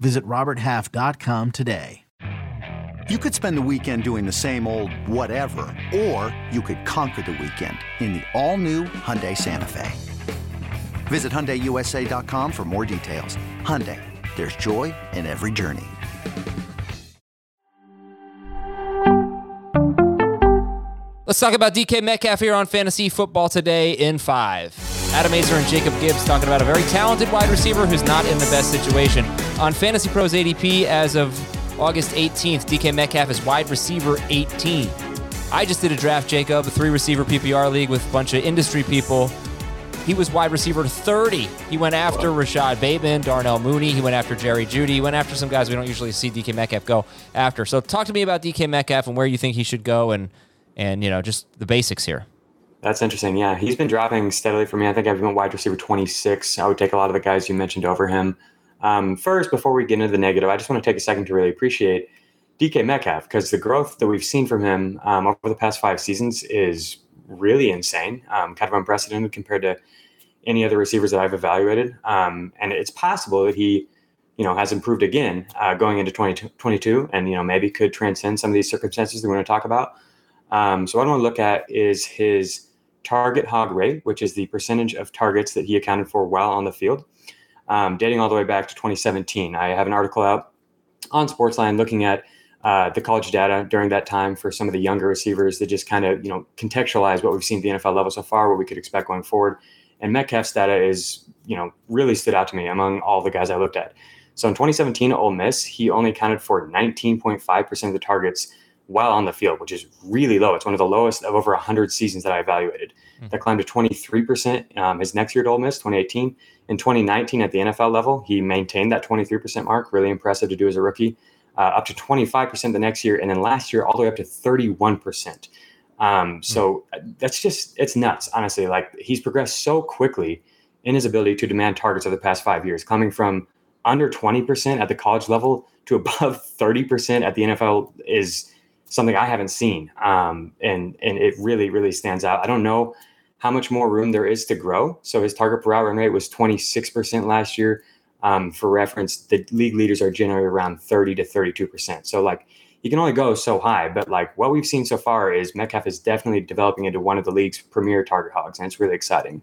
Visit RobertHalf.com today. You could spend the weekend doing the same old whatever, or you could conquer the weekend in the all-new Hyundai Santa Fe. Visit HyundaiUSA.com for more details. Hyundai, there's joy in every journey. Let's talk about DK Metcalf here on Fantasy Football Today in five. Adam Aizer and Jacob Gibbs talking about a very talented wide receiver who's not in the best situation. On Fantasy Pros ADP as of August 18th, DK Metcalf is wide receiver 18. I just did a draft, Jacob, a three receiver PPR league with a bunch of industry people. He was wide receiver 30. He went after Rashod Bateman, Darnell Mooney. He went after Jerry Jeudy. He went after some guys we don't usually see DK Metcalf go after. So talk to me about DK Metcalf and where you think he should go and and you know just the basics here. That's interesting. Yeah, he's been dropping steadily for me. I think I've been wide receiver 26. I would take a lot of the guys you mentioned over him. Um, first, before we get into the negative, I just want to take a second to really appreciate DK Metcalf because the growth that we've seen from him um, over the past five seasons is really insane, um, kind of unprecedented compared to any other receivers that I've evaluated. Um, and it's possible that he, you know, has improved again uh, going into 2022 and, you know, maybe could transcend some of these circumstances that we're going to talk about. Um, so what I want to look at is his target hog rate, which is the percentage of targets that he accounted for while on the field, um, dating all the way back to 2017. I have an article out on Sportsline looking at uh, the college data during that time for some of the younger receivers that just kind of you know contextualize what we've seen at the NFL level so far, what we could expect going forward. And Metcalf's data is you know really stood out to me among all the guys I looked at. So in 2017 at Ole Miss, he only accounted for 19.5% of the targets while on the field, which is really low. It's one of the lowest of over 100 seasons that I evaluated. Mm-hmm. That climbed to 23% um, his next year at Ole Miss, 2018. In 2019, at the NFL level, he maintained that 23% mark. Really impressive to do as a rookie. Uh, up to 25% the next year, and then last year all the way up to 31%. Um, so mm-hmm. that's just it's nuts, honestly. Like he's progressed so quickly in his ability to demand targets over the past five years, coming from under 20% at the college level to above 30% at the NFL is something I haven't seen. Um, and and it really, really stands out. I don't know how much more room there is to grow. So his target per route run rate was 26% last year. Um, for reference, the league leaders are generally around 30 to 32%. So like you can only go so high, but like what we've seen so far is Metcalf is definitely developing into one of the league's premier target hogs, and it's really exciting.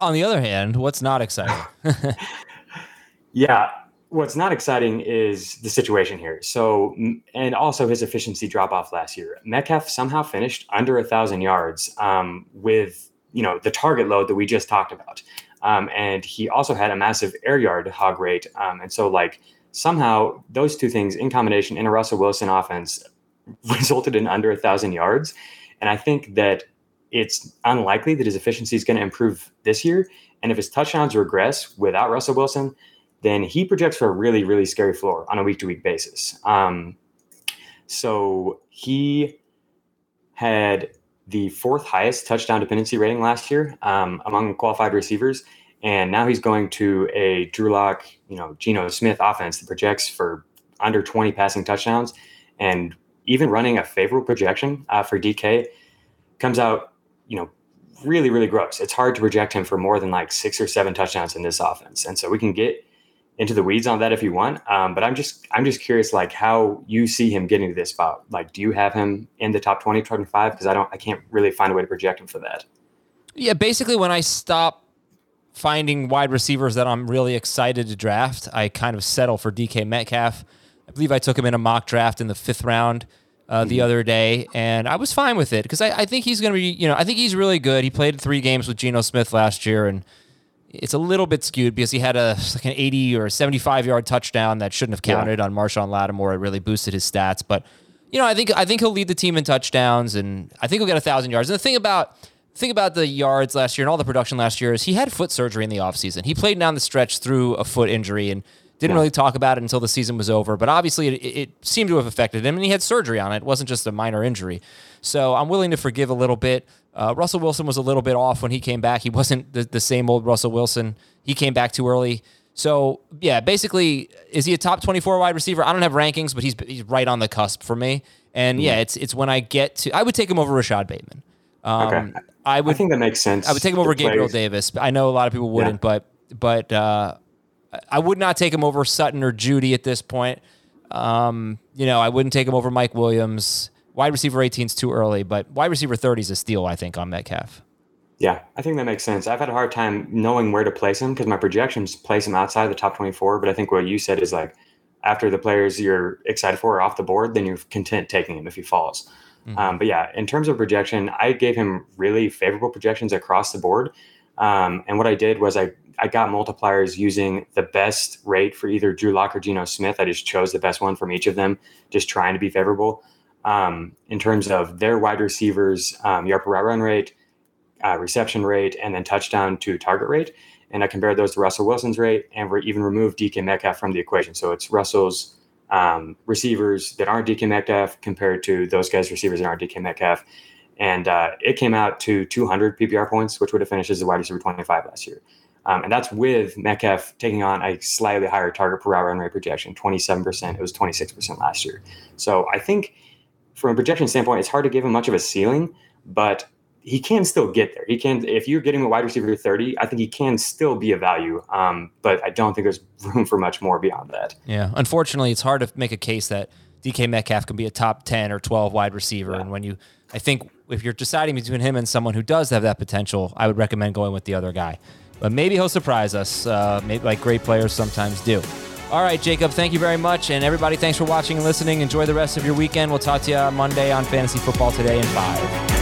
On the other hand, what's not exciting? yeah, what's not exciting is the situation here. So, and also his efficiency drop off last year. Metcalf somehow finished under a thousand yards um, with you know the target load that we just talked about, um, and he also had a massive air yard hog rate. Um, and so, like somehow those two things in combination in a Russell Wilson offense resulted in under a thousand yards. And I think that it's unlikely that his efficiency is going to improve this year. And if his touchdowns regress without Russell Wilson, then he projects for a really, really scary floor on a week to week basis. Um, so he had the fourth highest touchdown dependency rating last year um, among qualified receivers. And now he's going to a Drew Lock, you know, Geno Smith offense that projects for under 20 passing touchdowns. And even running a favorable projection uh, for DK comes out, you know, really, really gross. It's hard to project him for more than like six or seven touchdowns in this offense. And so we can get into the weeds on that if you want. Um, but I'm just I'm just curious like how you see him getting to this spot. Like, do you have him in the top 20, 25? Because I don't I can't really find a way to project him for that. Yeah, basically when I stop finding wide receivers that I'm really excited to draft, I kind of settle for DK Metcalf. I believe I took him in a mock draft in the fifth round. Uh, the mm-hmm. other day, and I was fine with it because I, I think he's going to be, you know, I think he's really good. He played three games with Geno Smith last year, and it's a little bit skewed because he had a like an 80 or 75 yard touchdown that shouldn't have counted yeah. on Marshon Lattimore. It really boosted his stats, but you know, I think I think he'll lead the team in touchdowns, and I think he'll get a thousand yards. And the thing about thing about the yards last year and all the production last year is he had foot surgery in the offseason. He played down the stretch through a foot injury, and Didn't Yeah. really talk about it until the season was over, but obviously it, it seemed to have affected him, and he had surgery on it. It wasn't just a minor injury. So I'm willing to forgive a little bit. Uh, Russell Wilson was a little bit off when he came back. He wasn't the, the same old Russell Wilson. He came back too early. So yeah, basically, is he a top 24 wide receiver? I don't have rankings, but he's he's right on the cusp for me. And yeah, it's it's when I get to I would take him over Rashod Bateman. Um, Okay. I would I think that makes sense. I would take him over Gabriel Davis. I know a lot of people wouldn't, but but uh, I would not take him over Sutton or Jeudy at this point. Um, you know, I wouldn't take him over Mike Williams. Wide receiver 18 is too early, but wide receiver 30 is a steal, I think, on Metcalf. Yeah, I think that makes sense. I've had a hard time knowing where to place him because my projections place him outside the top 24. But I think what you said is like after the players you're excited for are off the board, then you're content taking him if he falls. Um, but yeah, in terms of projection, I gave him really favorable projections across the board. Um, and what I did was I, I got multipliers using the best rate for either Drew Lock or Geno Smith. I just chose the best one from each of them, just trying to be favorable. Um, in terms of their wide receivers, um, yard per route run rate, uh, reception rate, and then touchdown to target rate. And I compared those to Russell Wilson's rate and we even removed DK Metcalf from the equation. So it's Russell's um, receivers that aren't DK Metcalf compared to those guys' receivers that aren't DK Metcalf. And uh, it came out to 200 PPR points, which would have finished as a wide receiver 25 last year. Um, and that's with Metcalf taking on a slightly higher target per route run rate projection, 27%. It was 26% last year. So I think from a projection standpoint, it's hard to give him much of a ceiling, but he can still get there. He can, if you're getting a wide receiver 30, I think he can still be a value. Um, but I don't think there's room for much more beyond that. Yeah. Unfortunately, it's hard to make a case that DK Metcalf can be a top 10 or 12 wide receiver. And when you, I think if you're deciding between him and someone who does have that potential, I would recommend going with the other guy. But maybe he'll surprise us, uh, maybe like great players sometimes do. All right, Jacob, thank you very much. And everybody, thanks for watching and listening. Enjoy the rest of your weekend. We'll talk to you Monday on Fantasy Football Today in 5.